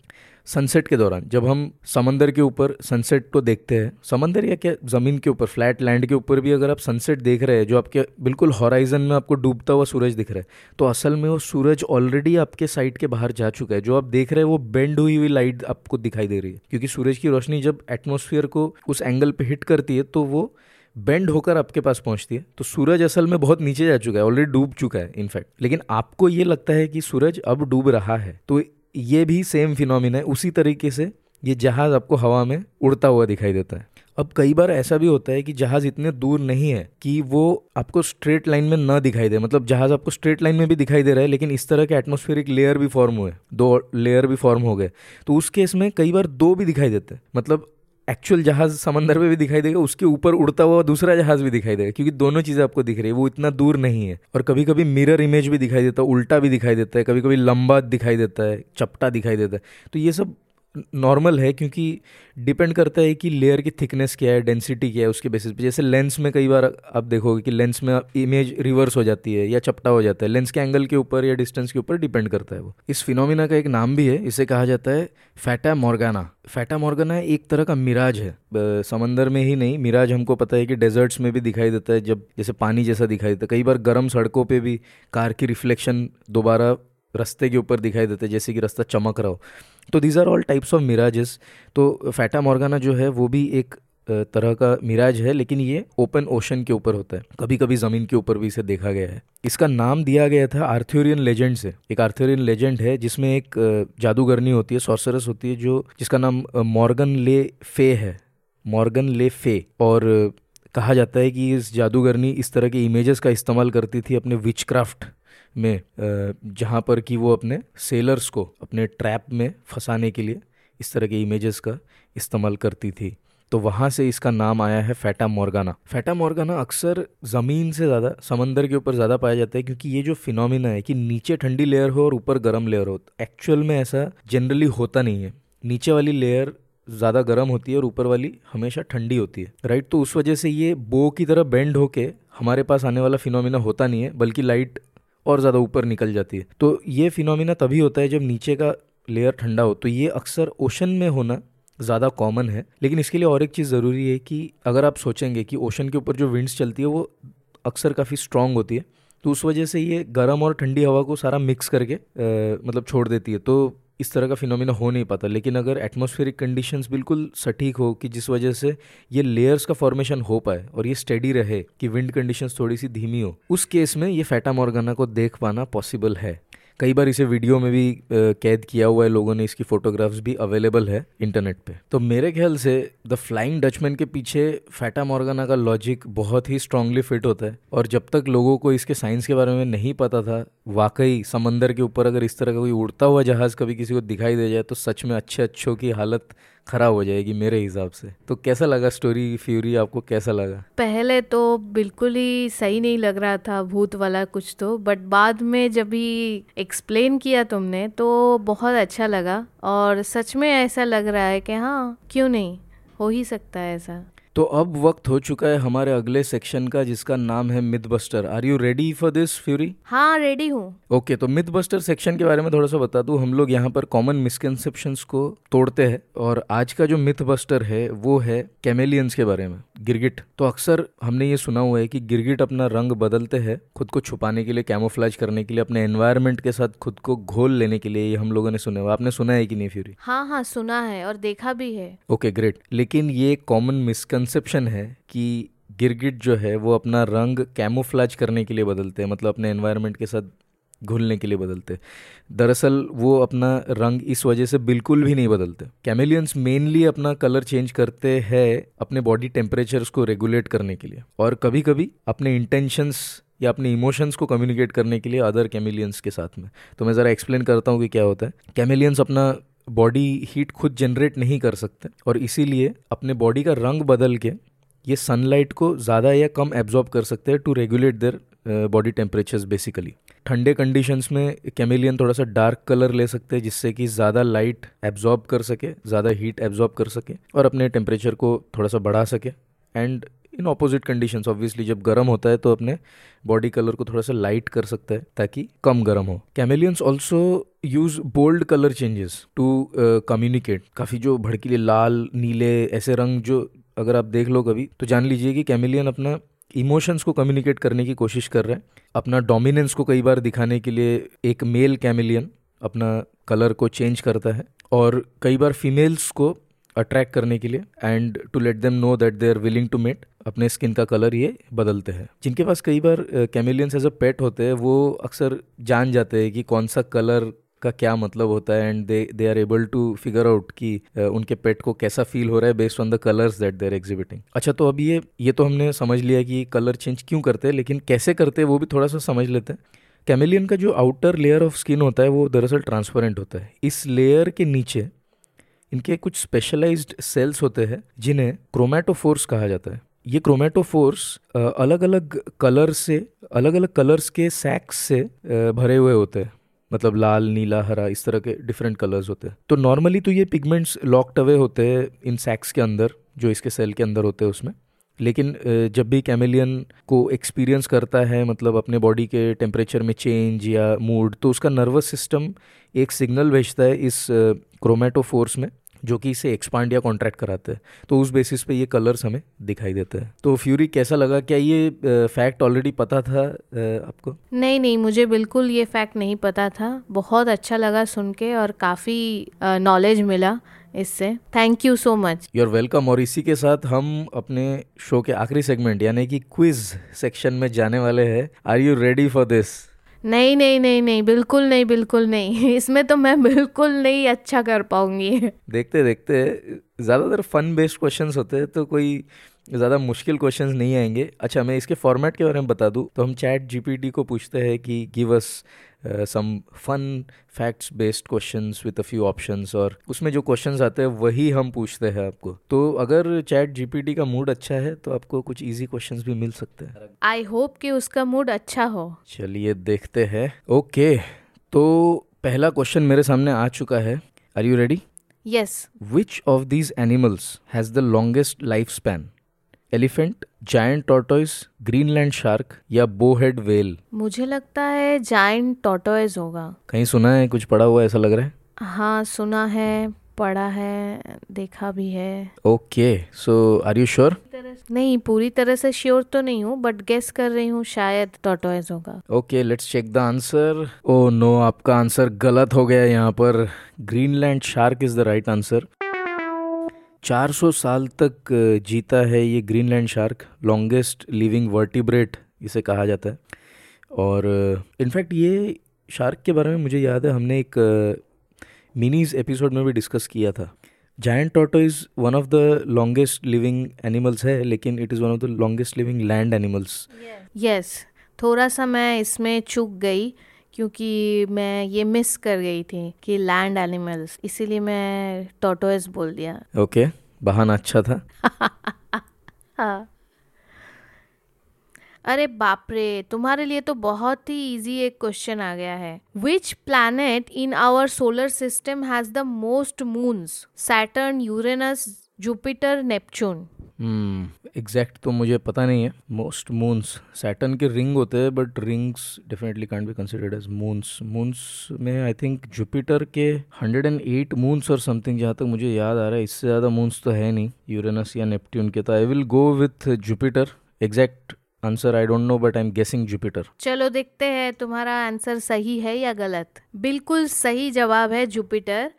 सनसेट के दौरान। जब हम समंदर के ऊपर सनसेट को देखते हैं, समंदर या क्या, ज़मीन के ऊपर फ्लैट लैंड के ऊपर भी अगर आप सनसेट देख रहे हैं, जो आपके बिल्कुल हॉराइजन में आपको डूबता हुआ सूरज दिख रहा है तो असल में वो सूरज ऑलरेडी आपके साइड के बाहर जा चुका है। जो आप देख रहे हैं, वो बेंड हुई हुई लाइट आपको दिखाई दे रही है। क्योंकि सूरज की रोशनी जब एटमोसफियर को उस एंगल पे हिट करती है तो वो बेंड होकर आपके पास पहुँचती है तो सूरज असल में बहुत नीचे जा चुका है ऑलरेडी डूब चुका है इनफैक्ट लेकिन आपको ये लगता है कि सूरज अब डूब रहा है तो ये भी सेम फिनोमिना है, उसी तरीके से ये जहाज़ आपको हवा में उड़ता हुआ दिखाई देता है. अब कई बार ऐसा भी होता है कि जहाज़ इतने दूर नहीं है कि वो आपको स्ट्रेट लाइन में ना दिखाई दे मतलब जहाज़ आपको स्ट्रेट लाइन में भी दिखाई दे रहा है, लेकिन इस तरह के एटमोस्फेरिक लेयर भी फॉर्म हुए, दो लेयर भी फॉर्म हो गए तो उस केस में कई बार दो भी दिखाई देते हैं. मतलब एक्चुअल जहाज़ समंदर में भी दिखाई देगा उसके ऊपर उड़ता हुआ दूसरा जहाज़ भी दिखाई देगा क्योंकि दोनों चीज़ें आपको दिख रही है वो इतना दूर नहीं है। और कभी कभी मिरर इमेज भी दिखाई देता है उल्टा भी दिखाई देता है कभी कभी लंबा दिखाई देता है चपटा दिखाई देता है। तो ये सब नॉर्मल है क्योंकि डिपेंड करता है कि लेयर की थिकनेस क्या है डेंसिटी क्या है उसके बेसिस पे। जैसे लेंस में कई बार आप देखोगे कि लेंस में इमेज रिवर्स हो जाती है या चपटा हो जाता है। लेंस के एंगल के ऊपर या डिस्टेंस के ऊपर डिपेंड करता है वो। इस फिनोमिना का एक नाम भी है, इसे कहा जाता है फैटा मॉर्गाना फैटा मॉर्गाना एक तरह का मिराज है। समंदर में ही नहीं मिराज हमको पता है कि डेजर्ट्स में भी दिखाई देता है। जब जैसे पानी जैसा दिखाई देता है। कई बार गर्म सड़कों पर भी कार की रिफ्लेक्शन दोबारा रास्ते के ऊपर दिखाई देते हैं, जैसे कि रास्ता चमक रहा हो। तो these are all types of mirages तो फैटा मॉर्गाना जो है, वो भी एक तरह का मिराज है, लेकिन ये ओपन ओशन के ऊपर होता है। कभी कभी ज़मीन के ऊपर भी इसे देखा गया है। इसका नाम दिया गया था आर्थ्योरियन लेजेंड से। एक आर्थ्योरियन लेजेंड है, जिसमें एक जादूगरनी होती है सॉर्सरस होती है, जो, जिसका नाम मॉर्गन ले फे है। मॉर्गन ले फे और कहा जाता है कि इस जादूगरनी इस तरह के इमेजेस का इस्तेमाल करती थी अपने विचक्राफ्ट में जहाँ पर कि वो अपने सेलर्स को, अपने ट्रैप में फंसाने के लिए इस तरह के इमेजेस का इस्तेमाल करती थी। तो वहाँ से इसका नाम आया है फैटा मोरगाना फैटा मोरगाना अक्सर ज़मीन से ज़्यादा, समंदर के ऊपर ज़्यादा पाया जाता है क्योंकि ये जो फिनोमिना है कि नीचे ठंडी लेयर हो और ऊपर गर्म लेयर हो एक्चुअल में ऐसा जनरली होता नहीं है। नीचे वाली लेयर ज़्यादा गर्म होती है और ऊपर वाली हमेशा ठंडी होती है राइट तो उस वजह से ये बो की तरह बेंड होके हमारे पास आने वाला फिनोमिना होता नहीं है, बल्कि लाइट और ज़्यादा ऊपर निकल जाती है। तो ये फिनोमिना तभी होता है जब नीचे का लेयर ठंडा हो। तो ये अक्सर ओशन में होना ज़्यादा कॉमन है। लेकिन इसके लिए और एक चीज़ ज़रूरी है कि अगर आप सोचेंगे कि ओशन के ऊपर जो विंड्स चलती है वो अक्सर काफ़ी स्ट्रांग होती है। तो उस वजह से ये गर्म और ठंडी हवा को सारा मिक्स करके आ, मतलब छोड़ देती है। तो इस तरह का फिनोमिना हो नहीं पाता। लेकिन अगर एटमॉस्फेरिक कंडीशंस बिल्कुल सटीक हो कि जिस वजह से ये लेयर्स का फॉर्मेशन हो पाए और ये स्टेडी रहे कि विंड कंडीशंस थोड़ी सी धीमी हो, उस केस में ये फैटा मॉर्गाना को देख पाना पॉसिबल है। कई बार इसे वीडियो में भी कैद किया हुआ है, लोगों ने इसकी फोटोग्राफ्स भी अवेलेबल है इंटरनेट पे। तो मेरे ख्याल से द फ्लाइंग डचमैन के पीछे फैटा मॉर्गाना का लॉजिक बहुत ही स्ट्रांगली फिट होता है। और जब तक लोगों को इसके साइंस के बारे में नहीं पता था, वाकई समंदर के ऊपर अगर इस तरह का कोई उड़ता हुआ जहाज़ कभी किसी को दिखाई दे जाए तो सच में अच्छे अच्छों की हालत ख़राब हो जाएगी मेरे हिसाब से। तो कैसा लगा स्टोरी फ्यूरी आपको कैसा लगा? पहले तो बिल्कुल ही सही नहीं लग रहा था, भूत वाला कुछ तो। बट बाद में जब भी एक्सप्लेन किया तुमने तो बहुत अच्छा लगा। और सच में ऐसा लग रहा है कि हाँ क्यों नहीं? हो ही सकता है ऐसा। तो अब वक्त हो चुका है हमारे अगले सेक्शन का जिसका नाम है myth buster are you ready for this Fury हाँ रेडी हूँ। ओके okay, तो मिथ बस्टर सेक्शन के बारे में थोड़ा सा बता दूँ। हम लोग यहाँ पर कॉमन मिसकनसेप्शन को तोड़ते हैं और आज का जो मिथ बस्टर है वो है कैमेलियंस के बारे में गिरगिट तो अक्सर हमने ये सुना हुआ है कि गिरगिट अपना रंग बदलते हैं खुद को छुपाने के लिए कैमोफ्लाज करने के लिए अपने एनवायरमेंट के साथ खुद को घोल लेने के लिए ये हम लोगों ने सुना हुआ आपने सुना है कि नहीं फ्यूरी हाँ हाँ सुना है और देखा भी है। ओके ग्रेट लेकिन ये कॉमन मिसकंसेप्शन है कि गिरगिट जो है, वो अपना रंग कैमोफ्लाज करने के लिए बदलते हैं मतलब अपने एनवायरनमेंट के साथ घुलने के लिए बदलते दरअसल वो अपना रंग इस वजह से बिल्कुल भी नहीं बदलते। कैमेलियंस मेनली अपना कलर चेंज करते हैं अपने बॉडी टेम्परेचर्स को रेगुलेट करने के लिए और कभी कभी अपने इंटेंशंस या अपने इमोशंस को कम्युनिकेट करने के लिए अदर कैमिलियंस के साथ में। तो मैं ज़रा एक्सप्लेन करता हूँ कि क्या होता है। कैमिलियंस अपना बॉडी हीट खुद जनरेट नहीं कर सकते और इसीलिए अपने बॉडी का रंग बदल के ये सनलाइट को ज़्यादा या कम एब्जॉर्ब कर सकते हैं to regulate their body temperatures basically ठंडे कंडीशंस में कैमेलियन थोड़ा सा डार्क कलर ले सकते हैं जिससे कि ज़्यादा लाइट एब्जॉर्ब कर सके, ज़्यादा हीट एब्जॉर्ब कर सके और अपने टेम्परेचर को थोड़ा सा बढ़ा सके. And in opposite conditions obviously जब गर्म होता है तो अपने बॉडी कलर को थोड़ा सा लाइट कर सकता है ताकि कम गर्म हो। Chameleons also use bold colour changes to communicate काफ़ी जो भड़कीले लाल, नीले, ऐसे रंग जो अगर आप देख लो कभी तो जान लीजिए कि कैमिलियन अपना इमोशंस को कम्युनिकेट करने की कोशिश कर रहे हैं। अपना डोमिनेंस को कई बार दिखाने के लिए एक मेल कैमिलियन अपना कलर को चेंज करता है और कई बार फीमेल्स को अट्रैक्ट करने के लिए and to let them know that they are willing to mate अपने स्किन का कलर ये बदलते हैं। जिनके पास कई बार कैमिलियंस एज अ पेट होते हैं, वो अक्सर जान जाते हैं कि कौन सा कलर का क्या मतलब होता है and they they are able to figure out कि उनके पेट को कैसा फील हो रहा है based on the colours that they are exhibiting अच्छा तो अब ये ये तो हमने समझ लिया कि कलर चेंज क्यों करते हैं, लेकिन कैसे करते हैं वो भी थोड़ा सा समझ लेते हैं। कैमिलियन का जो आउटर लेयर ऑफ़ स्किन होता है, वो दरअसल ट्रांसपेरेंट होता है। इस लेयर के नीचे इनके कुछ स्पेशलाइज्ड सेल्स होते हैं, जिन्हें क्रोमेटोफोर्स कहा जाता है। ये क्रोमेटोफोर्स अलग अलग कलर से अलग अलग कलर्स के सैक्स से भरे हुए होते हैं। मतलब लाल, नीला, हरा, इस तरह के डिफरेंट कलर्स होते हैं। तो नॉर्मली तो ये पिगमेंट्स लॉक्ड अवे होते हैं इन सैक्स के अंदर, जो इसके सेल के अंदर होते हैं उसमें। लेकिन जब भी कैमेलियन को एक्सपीरियंस करता है मतलब अपने बॉडी के टेम्परेचर में चेंज या मूड तो उसका नर्वस सिस्टम एक सिग्नल भेजता है इस क्रोमेटोफोर्स में जो कि इसे एक्सपांड या कॉन्ट्रैक्ट कराते हैं तो उस बेसिस पे ये कलर्स हमें दिखाई देते हैं। तो फ्यूरी कैसा लगा? क्या ये फैक्ट ऑलरेडी पता था आपको? नहीं नहीं मुझे बिल्कुल ये फैक्ट नहीं पता था। बहुत अच्छा लगा सुन के और काफ़ी नॉलेज मिला इससे। Thank you so much you are welcome और इसी के साथ हम अपने शो के आखिरी सेगमेंट यानी कि क्विज सेक्शन में जाने वाले हैं। Are you ready for this नहीं नहीं नहीं नहीं, बिल्कुल नहीं बिल्कुल नहीं। इसमें तो मैं बिल्कुल नहीं अच्छा कर पाऊँगी। देखते देखते, ज़्यादातर फन बेस्ड क्वेश्चंस होते हैं तो कोई ज़्यादा मुश्किल क्वेश्चंस नहीं आएँगे। अच्छा मैं इसके फॉर्मेट के बारे में बता दूँ। तो हम चैट जीपीटी को पूछते हैं कि give us some fun facts based questions with a few options और उसमें जो क्वेश्चंस आते हैं वही हम पूछते हैं आपको। तो अगर चैट जीपीटी का मूड अच्छा है तो आपको कुछ इजी क्वेश्चंस भी मिल सकते हैं। आई होप कि उसका मूड अच्छा हो। चलिए देखते हैं। ओके तो पहला क्वेश्चन मेरे सामने आ चुका है। Are you ready yes which of these animals has the longest life span elephant giant tortoise Greenland shark या बोहेड वेल मुझे लगता है जायंट टॉर्टोइस होगा। कहीं सुना है कुछ पढ़ा हुआ ऐसा लग रहा है? हाँ सुना है पढ़ा है देखा भी है। Okay so are you sure नहीं पूरी तरह से श्योर तो नहीं हूँ बट गेस कर रही हूँ शायद टॉर्टोइज होगा। Okay let's check the answer oh no आपका आंसर गलत हो गया यहाँ पर। Greenland shark is the right answer 400 साल तक जीता है ये Greenland shark longest living vertebrate इसे कहा जाता है। और, इनफैक्ट ये शार्क के बारे में मुझे याद है, हमने एक, मिनीज एपिसोड में भी डिस्कस किया था। Giant toto is one of the longest living animals है, लेकिन it is one of the longest living land animals yes थोड़ा सा मैं इसमें चूक गई। क्योंकि मैं ये मिस कर गई थी कि लैंड एनिमल्स इसीलिए मैं टोटोइस बोल दिया। ओके okay, बहाना अच्छा था। हाँ। अरे बाप रे तुम्हारे लिए तो बहुत ही इजी एक क्वेश्चन आ गया है। Which planet in our solar system has the most moons Saturn Uranus Jupiter Neptune exact तो मुझे पता नहीं है। मोस्ट मून्स सैटर्न के रिंग होते हैं but rings definitely can't be considered as moons moons में आई थिंक जुपिटर के 108 मून्स और समथिंग जहाँ तक मुझे याद आ रहा है, इससे ज़्यादा मून्स तो है नहीं। यूरेनस या नेपट्ट्यून के तो। I will go with Jupiter exact answer I don't know but I am guessing Jupiter चलो देखते हैं तुम्हारा आंसर सही है या गलत। बिल्कुल सही जवाब है Jupiter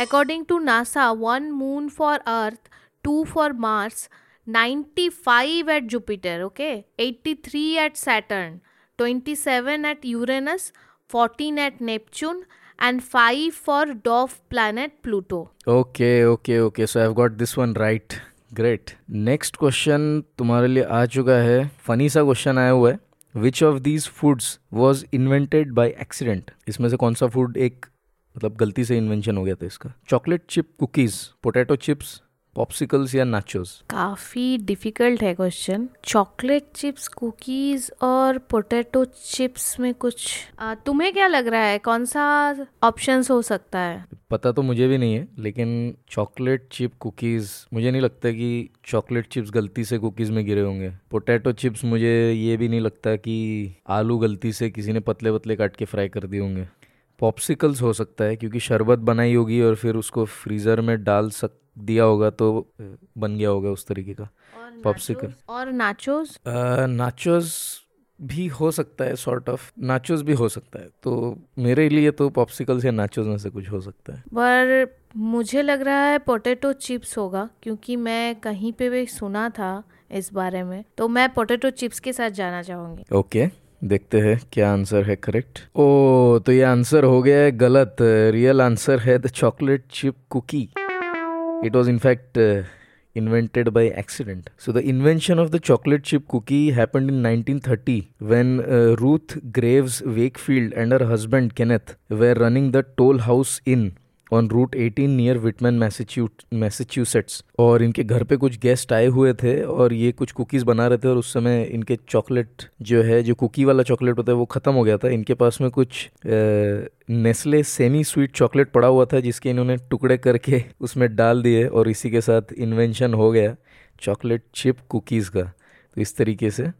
according to NASA one moon for Earth two for Mars 95 at Jupiter, okay? 83 at Saturn, 27 at Uranus, 14 at Neptune, and 5 for dwarf planet Pluto. Okay, okay, okay. So I've got this one right. Great next question तुम्हारे लिए आ चुका है funny सा question आया हुआ है which of these foods was invented by accident इसमें से कौन सा फ़ूड एक मतलब गलती से इन्वेंशन हो गया था इसका chocolate chip cookies potato chips popsicles या नाचोस काफ़ी डिफ़िकल्ट है क्वेश्चन चॉकलेट चिप्स कुकीज़ और पोटैटो चिप्स में कुछ आ, तुम्हें क्या लग रहा है? कौन सा ऑप्शंस हो सकता है? पता तो मुझे भी नहीं है लेकिन चॉकलेट चिप कुकीज़ मुझे नहीं लगता कि चॉकलेट चिप्स गलती से कुकीज़ में गिरे होंगे. पोटैटो चिप्स मुझे ये भी नहीं लगता कि आलू गलती से किसी ने पतले पतले काट के फ्राई कर दिए होंगे. पॉप्सिकल्स हो सकता है क्योंकि शरबत बनाई होगी और फिर उसको फ्रीज़र में डाल सक दिया होगा तो बन गया होगा उस तरीके का पॉप्सिकल और नाचोस नाचोस भी हो सकता है सॉर्ट ऑफ़ नाचोस भी हो सकता है। तो मेरे लिए तो पॉप्सिकल्स या नाचोस में से कुछ हो सकता है। पर मुझे लग रहा है पोटैटो चिप्स होगा क्योंकि मैं कहीं पे भी सुना था इस बारे में। तो मैं पोटैटो चिप्स के साथ जाना चाहूँगी। Okay okay. देखते हैं क्या आंसर है करेक्ट ओ तो ये आंसर हो गया है गलत। रियल आंसर है the chocolate chip cookie it was in fact invented by accident so the invention of the chocolate chip cookie happened in nineteen thirty when Ruth Graves Wakefield and her husband Kenneth were running the Toll House Inn on route 18 near Whitman Massachusetts और इनके घर पे कुछ guest आए हुए थे और ये कुछ कुकीज़ बना रहे थे और उस समय इनके चॉकलेट जो है जो कुकी वाला चॉकलेट होता है वो ख़त्म हो गया था। इनके पास में कुछ नेस्ले सेमी स्वीट चॉकलेट पड़ा हुआ था जिसके इन्होंने टुकड़े करके उसमें डाल दिए और इसी के साथ इन्वेंशन हो गया चॉकलेट चिप कुकीज़ का। तो इस तरीके से आ,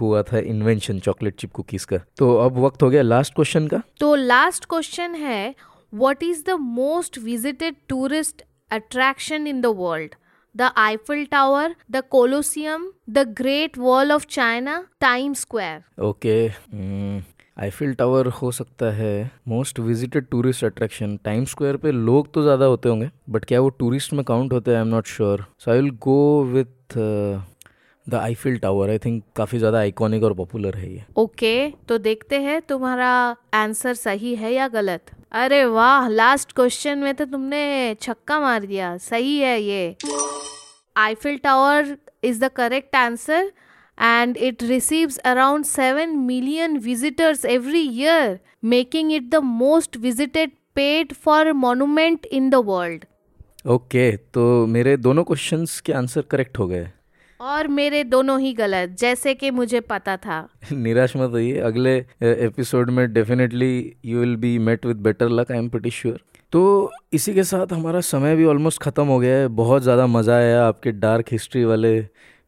हुआ था इन्वेंशन चॉकलेट चिप कुकीज़ का। तो अब वक्त हो गया लास्ट क्वेश्चन का। तो लास्ट क्वेश्चन है What is the most visited tourist attraction in the world? The Eiffel Tower, the Colosseum, the Great Wall of China, Times Square. Okay. Mm. Eiffel Tower हो सकता है most visited tourist attraction Time Square पे लोग तो ज़्यादा होते होंगे but क्या वो टूरिस्ट में काउंट होते हैं I am not sure so I will go with the Eiffel Tower I think काफ़ी ज़्यादा आइकॉनिक और पॉपुलर है ये ओके okay, तो देखते हैं तुम्हारा आंसर सही है या गलत अरे वाह लास्ट क्वेश्चन में तो तुमने छक्का मार दिया। सही है ये। Eiffel Tower is the correct answer and it receives around seven million visitors every year making it the most visited paid for monument in the world okay तो मेरे दोनों क्वेश्चंस के आंसर करेक्ट हो गए। और मेरे दोनों ही गलत, जैसे कि मुझे पता था। निराश मत होइए, अगले एपिसोड में definitely you will be met with better luck I am pretty sure तो इसी के साथ हमारा समय भी ऑलमोस्ट ख़त्म हो गया है, बहुत ज़्यादा मज़ा आया आपके डार्क हिस्ट्री वाले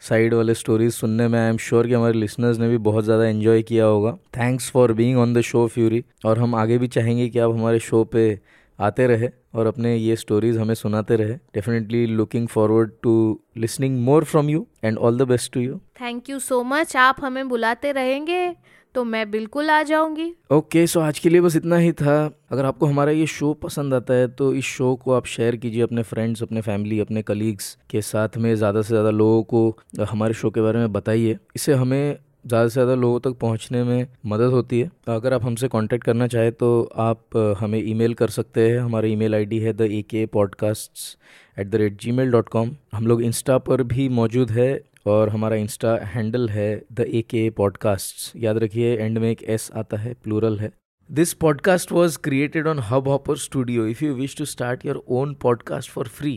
साइड वाले स्टोरीज सुनने में आई एम श्योर कि हमारे लिसनर्स ने भी बहुत ज़्यादा एंजॉय किया होगा। Thanks for being on the show Fury और हम आगे भी चाहेंगे कि आप हमारे शो पे आते रहे। और अपने ये स्टोरीज हमें सुनाते रहे। Definitely looking forward to listening more from you and all the best to you thank you so much आप हमें बुलाते रहेंगे तो मैं बिल्कुल आ जाऊँगी। ओके okay, सो so आज के लिए बस इतना ही था। अगर आपको हमारा ये शो पसंद आता है तो इस शो को आप शेयर कीजिए अपने फ्रेंड्स अपने फैमिली अपने कलीग्स के साथ में ज़्यादा से ज़्यादा लोगों को हमारे शो के बारे में बताइए। इससे हमें ज़्यादा से ज़्यादा लोगों तक पहुँचने में मदद होती है। अगर आप हमसे कांटेक्ट करना चाहें तो आप हमें ईमेल कर सकते हैं। हमारा ईमेल आईडी है the A K podcast at the rate G mail dot com हम लोग इंस्टा पर भी मौजूद है और हमारा इंस्टा हैंडल है द ए के पॉडकास्ट याद रखिए एंड में एक एस आता है प्लूरल है। This podcast was created on Hubhopper Studio. If you wish to start your own podcast for free,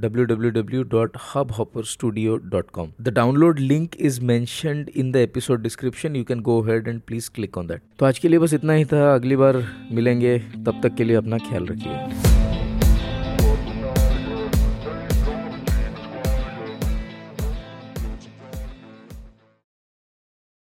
www.hubhopperstudio.com. The download link is mentioned in the episode description. You can go ahead and please click on that. तो आज के लिए बस इतना ही था अगली बार मिलेंगे तब तक के लिए अपना ख्याल रखिए